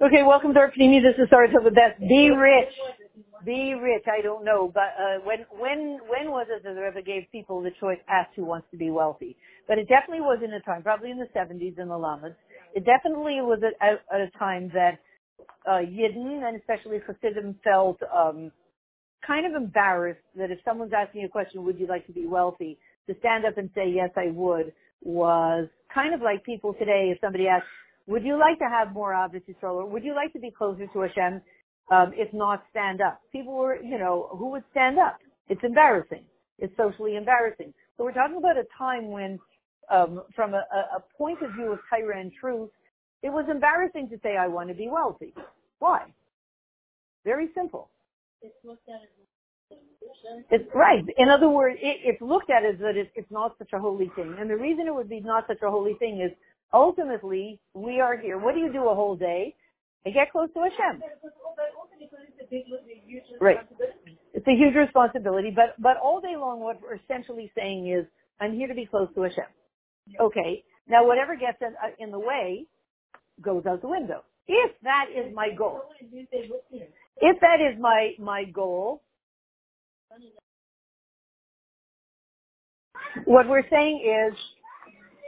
Okay, welcome to our Pnimi. This is Sarah the best. Be rich. Be rich. I don't know, but uh, when when when was it that the Rebbe gave people the choice asked who wants to be wealthy? But it definitely was in a time, probably in the 70s in the Lamed. It definitely was at, at a time that uh, Yidden and especially Hasidim felt um, kind of embarrassed that if someone's asking a question, would you like to be wealthy, to stand up and say yes, I would, was kind of like people today. If somebody asks, would you like to have more Ahavas Yisrael, or would you like to be closer to Hashem? Um, if not, stand up. People were, you know, who would stand up? It's embarrassing. It's socially embarrassing. So we're talking about a time when, um, from a, a point of view of Torah and truth, it was embarrassing to say I want to be wealthy. Why? Very simple. It's looked at as it's right. In other words, it, it's looked at as that it, it's not such a holy thing. And the reason it would be not such a holy thing is ultimately we are here. What do you do a whole day? I get close to Hashem. Right. It's a huge responsibility, but but all day long, what we're essentially saying is, I'm here to be close to Hashem. Okay. Now, whatever gets in, uh, in the way goes out the window. If that is my goal, if that is my my goal, what we're saying is,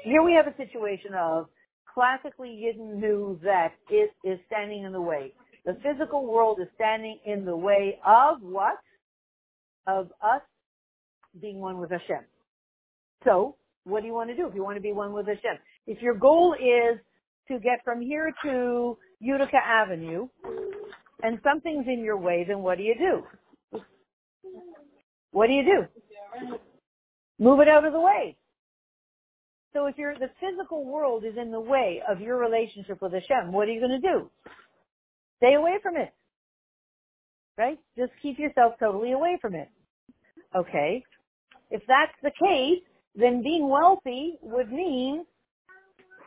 here we have a situation of classically Yidden knew that it is standing in the way. The physical world is standing in the way of what? Of us being one with Hashem. So, what do you want to do if you want to be one with Hashem? If your goal is to get from here to Utica Avenue and something's in your way, then what do you do? What do you do? Move it out of the way. So if you're, the physical world is in the way of your relationship with Hashem, what are you going to do? Stay away from it. Right? Just keep yourself totally away from it. Okay. If that's the case, then being wealthy would mean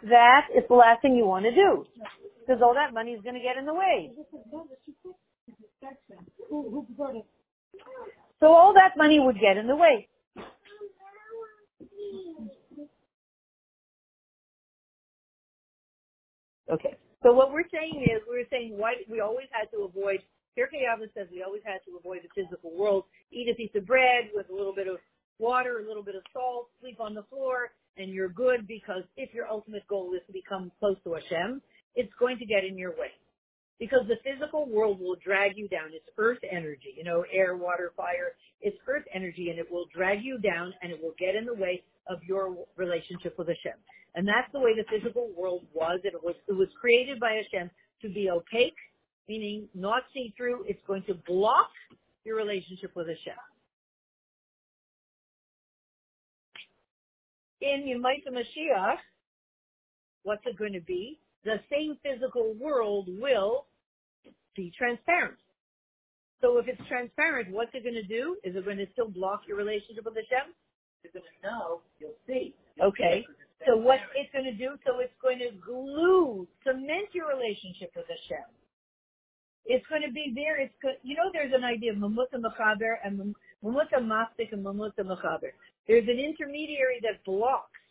that it's the last thing you want to do. Because all that money is going to get in the way. So all that money would get in the way. Okay. So what we're saying is, we're saying why we always had to avoid. Pirkei Avos says we always had to avoid the physical world. Eat a piece of bread with a little bit of water, a little bit of salt, sleep on the floor, and you're good because if your ultimate goal is to become close to Hashem, it's going to get in your way. Because the physical world will drag you down. It's earth energy, you know, air, water, fire. It's earth energy and it will drag you down and it will get in the way of your relationship with Hashem. And that's the way the physical world was. It was, it was created by Hashem to be opaque, meaning not see through. It's going to block your relationship with Hashem. In Yemaita Mashiach, what's it going to be? The same physical world will be transparent. So if it's transparent, what's it going to do? Is it going to still block your relationship with Hashem? You're going to know, you'll see. Okay. So what it's going to do, so it's going to glue, cement your relationship with Hashem. It's going to be there. It's good. You know, there's an idea of mamuta mechaber and mamuta mastik and mamuta mechaber. There's an intermediary that blocks,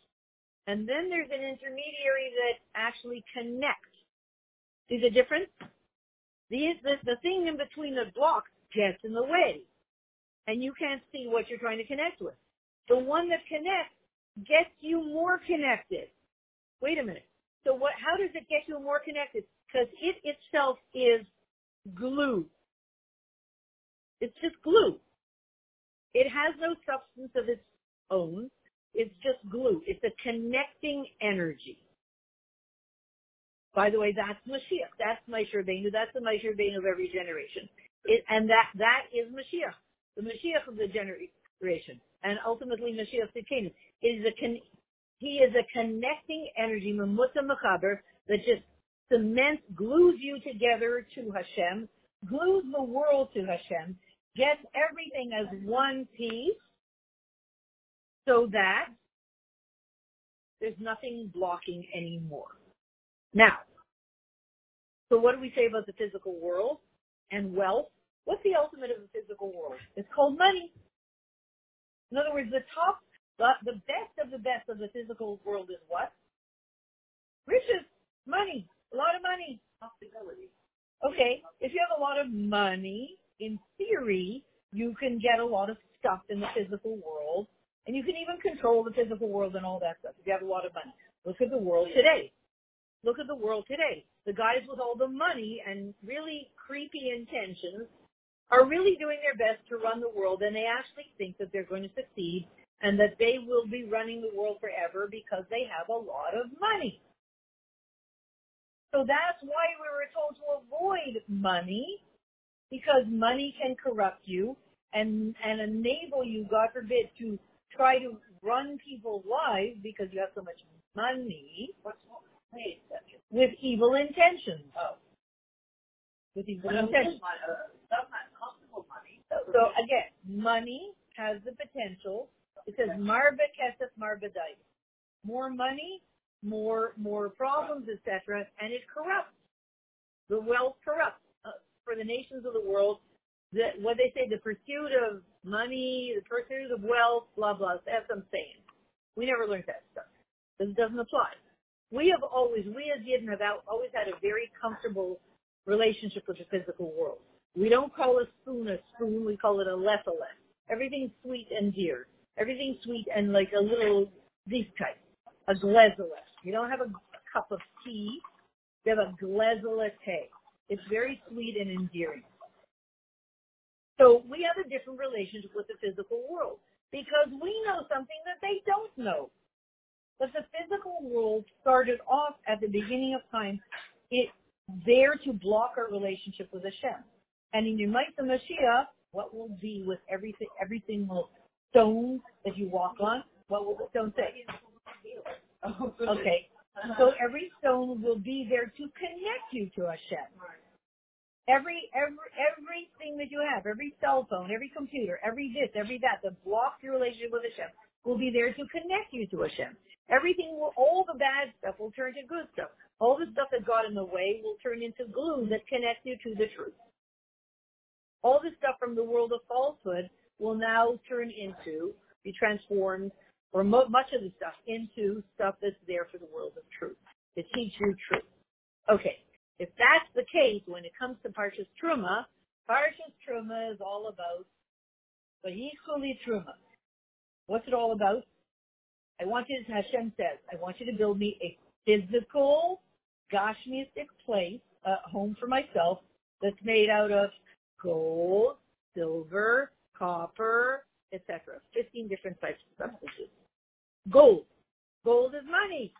and then there's an intermediary that actually connects. See the difference? The, the, the thing in between the blocks gets in the way, and you can't see what you're trying to connect with. The one that connects gets you more connected. Wait a minute. So what, how does it get you more connected? Because it itself is glue. It's just glue. It has no substance of its own. It's just glue. It's a connecting energy. By the way, that's Mashiach. That's Moshe Rabbeinu. That's the Moshe Rabbeinu of every generation. It, and that, that is Mashiach. The Mashiach of the generation. And ultimately Mashiach Tzidkenu is a con- he is a connecting energy, Mamuta Machaber, that just cements, glues you together to Hashem, glues the world to Hashem, gets everything as one piece, so that there's nothing blocking anymore. Now, so what do we say about the physical world and wealth? What's the ultimate of the physical world? It's called money. In other words, the top the, the best of the best of the physical world is what? Riches, money. A lot of money. Possibility. Okay, if you have a lot of money, in theory, you can get a lot of stuff in the physical world, and you can even control the physical world and all that stuff if you have a lot of money. Look at the world today. Look at the world today. The guys with all the money and really creepy intentions are really doing their best to run the world, and they actually think that they're going to succeed and that they will be running the world forever because they have a lot of money. So that's why we were told to avoid money because money can corrupt you and, and enable you, God forbid, to try to run people's lives because you have so much money with evil intentions. Oh. With evil intentions. So again, money has the potential. It says marba kesef marba dais. More money, more more problems, etc., and it corrupts. The wealth corrupts. Uh, for the nations of the world, the, what they say, the pursuit of money, the pursuit of wealth, blah blah. that's i'm saying. We never learned that stuff. This doesn't apply. We have always, we as Yidden have always had a very comfortable relationship with the physical world. We don't call a spoon a spoon, we call it a lephalet. Everything's sweet and dear. Everything's sweet and like a little this type, a glezelet. You don't have a, a cup of tea, you have a glezelet tea. It's very sweet and endearing. So we have a different relationship with the physical world because we know something that they don't know. But the physical world started off at the beginning of time, it there to block our relationship with Hashem. And in Yemait the Mashiach, what will be with everything, every single stone that you walk on? What will the stone say? Oh, okay. So every stone will be there to connect you to Hashem. Every, every, everything that you have, every cell phone, every computer, every this, every that, that blocks your relationship with Hashem will be there to connect you to Hashem. Everything will, all the bad stuff will turn to good stuff. All the stuff that got in the way will turn into glue that connects you to the truth. All this stuff from the world of falsehood will now turn into, be transformed, or mo- much of the stuff into stuff that's there for the world of truth, to teach you truth. Okay, if that's the case, when it comes to Parshas Truma, Parshas Truma is all about Vayichuli Truma. What's it all about? I want you, to, Hashem says, I want you to build me a physical, gashmistic place, a home for myself that's made out of gold, silver, copper, etc. 15 different types of substances. Gold. Gold is money.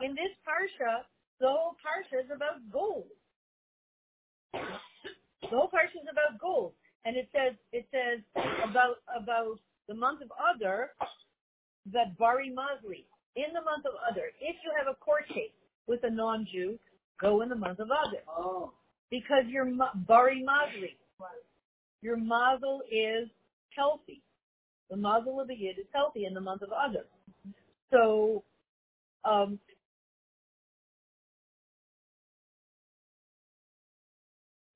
In this parsha, the whole parsha is about gold. The whole parsha is about gold. And it says, it says about, about the month of Adar, that Bari Mazli, in the month of Adar, if you have a court case with a non-Jew, go in the month of Adar. Oh. Because your Bari Mazli, your mazel is healthy. The mazel of the Yid is healthy in the month of Adar. So, um,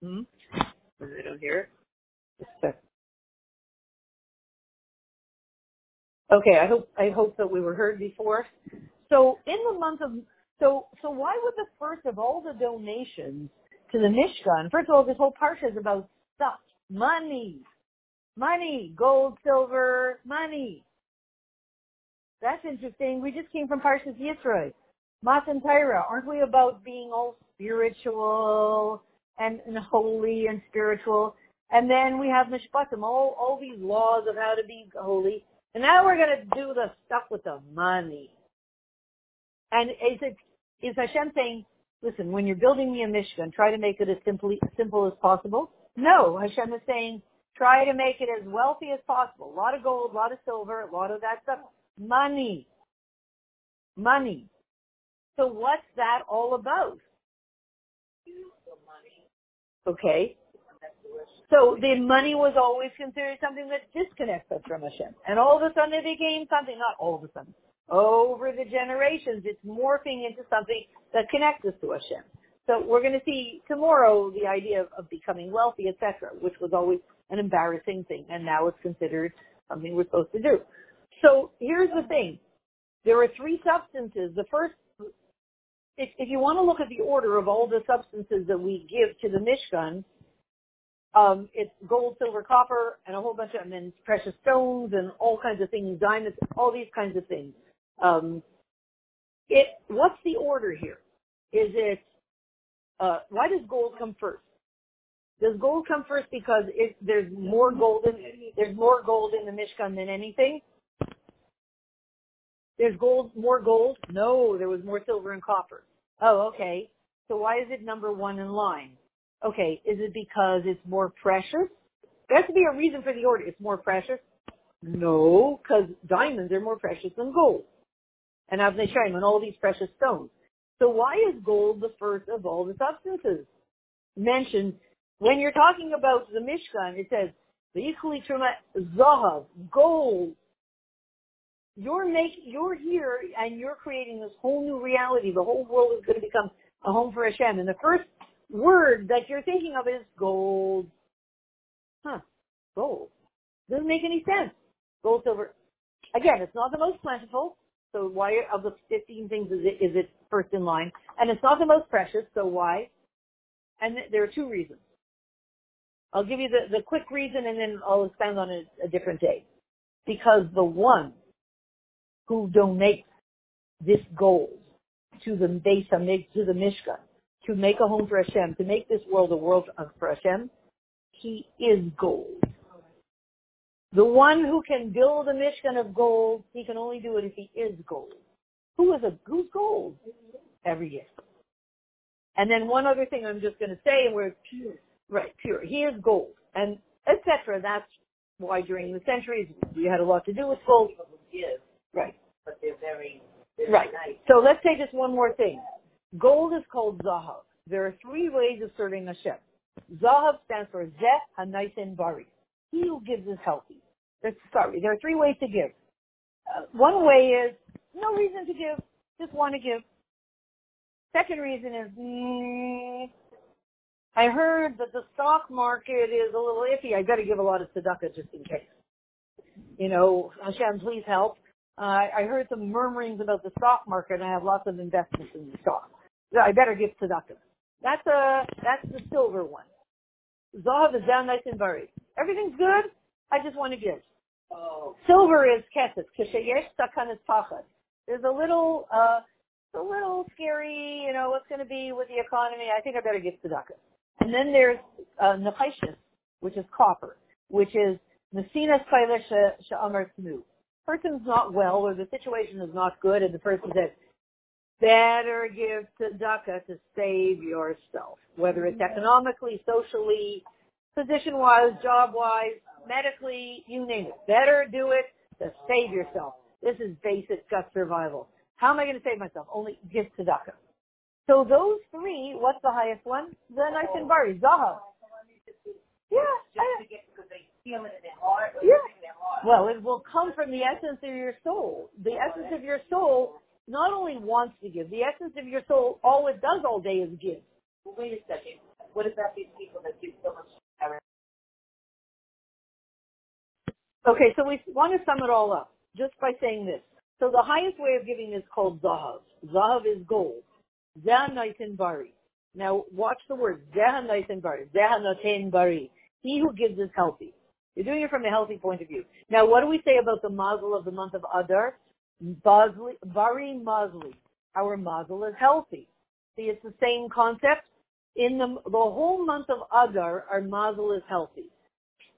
hmm? I don't hear it. Okay, I hope I hope that we were heard before. So in the month of so so why would the first of all the donations to the Mishkan? First of all, this whole parsha is about stuff, money, money, gold, silver, money. That's interesting. We just came from Parshas Yisro, Matan Torah. Aren't we about being all spiritual and, and holy and spiritual? And then we have Mishpatim, all all these laws of how to be holy. And now we're going to do the stuff with the money. And is it, is Hashem saying, listen, when you're building me a Mishkan, try to make it as simply, simple as possible? No, Hashem is saying, try to make it as wealthy as possible. A lot of gold, a lot of silver, a lot of that stuff. Money. Money. So what's that all about? Okay. So the money was always considered something that disconnects us from Hashem. And all of a sudden it became something, not all of a sudden, over the generations, it's morphing into something that connects us to Hashem. So we're going to see tomorrow the idea of, of becoming wealthy, etc., which was always an embarrassing thing, and now it's considered something we're supposed to do. So here's the thing. There are three substances. The first, if, if you want to look at the order of all the substances that we give to the Mishkan, um, it's gold, silver, copper, and a whole bunch of, and then precious stones and all kinds of things, diamonds, all these kinds of things. Um, it, what's the order here? Is it, uh, why does gold come first? Does gold come first because it, there's more gold in, there's more gold in the Mishkan than anything? There's gold, more gold? No, there was more silver and copper. Oh, okay. So why is it number one in line? Okay, is it because it's more precious? There has to be a reason for the order. It's more precious? No, because diamonds are more precious than gold. And Avnei Shem and all these precious stones. So why is gold the first of all the substances mentioned? When you're talking about the Mishkan, it says, the Ichli Truma Zahav, gold. You're making, you're here and you're creating this whole new reality. The whole world is going to become a home for Hashem. And the first word that you're thinking of is gold. Huh, gold. Doesn't make any sense. Gold, silver. Again, it's not the most plentiful. So why of the 15 things is it, is it first in line? And it's not the most precious, so why? And th- there are two reasons. I'll give you the, the quick reason and then I'll expand on it a different day. Because the one who donates this gold to the base to the Mishkan, to make a home for Hashem, to make this world a world for Hashem, he is gold. The one who can build a Mishkan of gold, he can only do it if he is gold. Who is a who's gold? Every year. And then one other thing I'm just going to say, and we're pure, right, pure. He is gold, and etc. That's why during the centuries we had a lot to do with gold. Right. But they're very, Right. nice. So let's say just one more thing. Gold is called Zahav. There are three ways of serving Hashem. Zahav stands for Zeh Hanaisen Bari. He who gives is healthy. That's, sorry, there are three ways to give. Uh, one way is no reason to give, just want to give. Second reason is, mm, I heard that the stock market is a little iffy. I better give a lot of tzedakah just in case. You know, Hashem, please help. Uh, I heard some murmurings about the stock market and I have lots of investments in the stock. So I better give tzedakah. That's a, that's the silver one. Zahav is down nice and buried. Everything's good. I just want to give. Oh, Silver is kesef. Kishayesh sakanas pachad. There's a little, uh, it's a little scary, you know, what's going to be with the economy. I think I better give tzedakah. And then there's, uh, nefashis, which is copper, which is nesinas kailesh sha'amar tnu. Person's not well or the situation is not good and the person says, better give tzedakah to save yourself, whether it's economically, socially, position-wise, job-wise, medically, you name it. Better do it to save yourself. This is basic gut survival. How am I going to save myself? Only give tzedakah. So those three, what's the highest one? The nice and bari, zahav. Yeah, I- because they feel it in their heart. Yeah. in their heart. well, it will come from the essence of your soul. The essence of your soul not only wants to give, the essence of your soul, all it does all day is give. Well, wait a second. What about these people that give so much Okay, so we want to sum it all up just by saying this. So the highest way of giving is called zahav. Zahav is gold. Zeh noten bari. Now watch the word. Zeh noten bari. Zeh noten bari. He who gives is healthy. You're doing it from a healthy point of view. Now what do we say about the mazel of the month of Adar? Basli, bari mazli. Our mazel is healthy. See, it's the same concept. In the, the whole month of Adar, our mazel is healthy.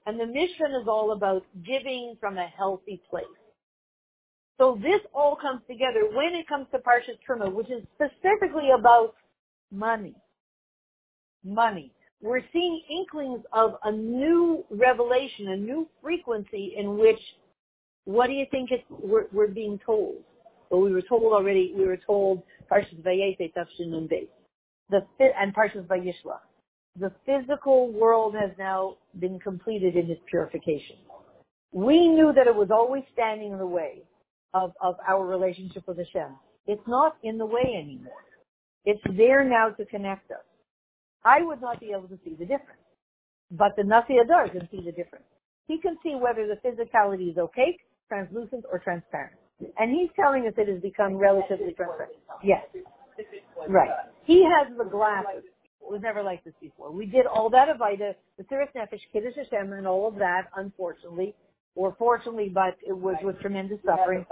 And the mission is all about giving from a healthy place. So this all comes together when it comes to Parshas Truma, which is specifically about money. Money. We're seeing inklings of a new revelation, a new frequency in which, what do you think we're, we're being told? Well, we were told already, we were told Parshas Vayetze Tafshin Nun. The, fi- and Parshas Vayishlach the physical world has now been completed in its purification. We knew that it was always standing in the way of, of our relationship with Hashem. It's not in the way anymore. It's there now to connect us. I would not be able to see the difference, but the Nasi Hador can see the difference. He can see whether the physicality is opaque, translucent, or transparent. And he's telling us it has become relatively transparent. Yes. Right. He has the glasses. It was never like this before. We did all that Avaida, the Tziris Nefesh, Kiddush Hashem, and all of that, unfortunately, or fortunately, but it was with tremendous suffering.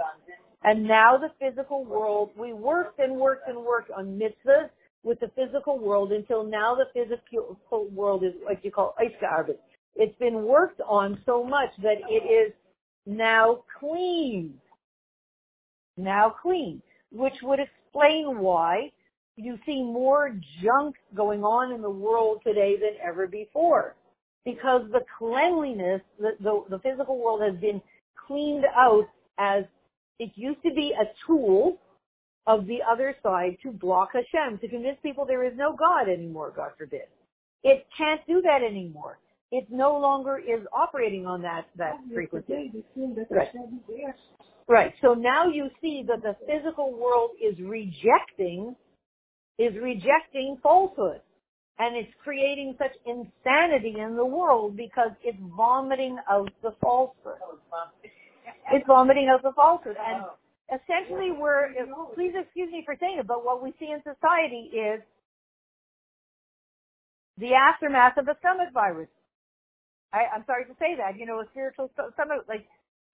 And now the physical world, we worked and worked and worked on mitzvahs with the physical world until now the physical world is what you call Eiskarbit. It's been worked on so much that it is now clean. Now clean. Which would explain why you see more junk going on in the world today than ever before. Because the cleanliness, the, the, the physical world has been cleaned out as it used to be a tool of the other side to block Hashem, to convince people there is no God anymore, God forbid. It can't do that anymore. It no longer is operating on that, that frequency. Right. right. So now you see that the physical world is rejecting is rejecting falsehood. And it's creating such insanity in the world because it's vomiting out the falsehood. It's vomiting out the falsehood. And essentially we're, please excuse me for saying it, but what we see in society is the aftermath of the stomach virus. I, I'm sorry to say that, you know, a spiritual stomach, like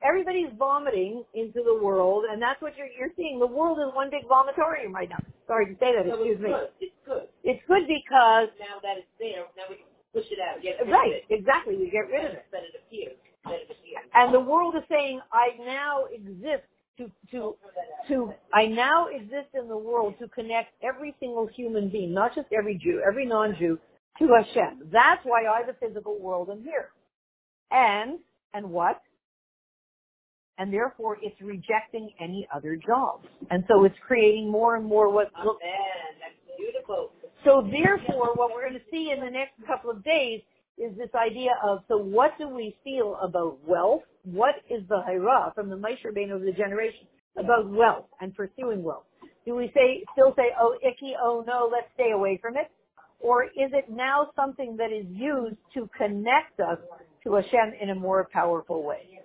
everybody's vomiting into the world, and that's what you're, you're seeing. The world is one big vomitorium right now. Sorry to say that. So excuse it's me. good. It's good. It's good because Now that it's there, now we can push it out. Get right, exactly. We get rid of it, Let it appear. Let it appear. and the world is saying, "I now exist to to to I now exist in the world to connect every single human being, not just every Jew, every non-Jew, to Hashem. That's why I, the physical world, am here. And and what? And therefore it's rejecting any other jobs. And so it's creating more and more what look. Amen. That's beautiful. So therefore, what we're going to see in the next couple of days is this idea of so what do we feel about wealth? What is the hira from the Rabbeinu of the generation about wealth and pursuing wealth? Do we say still say oh icky oh no let's stay away from it, or is it now something that is used to connect us to Hashem in a more powerful way?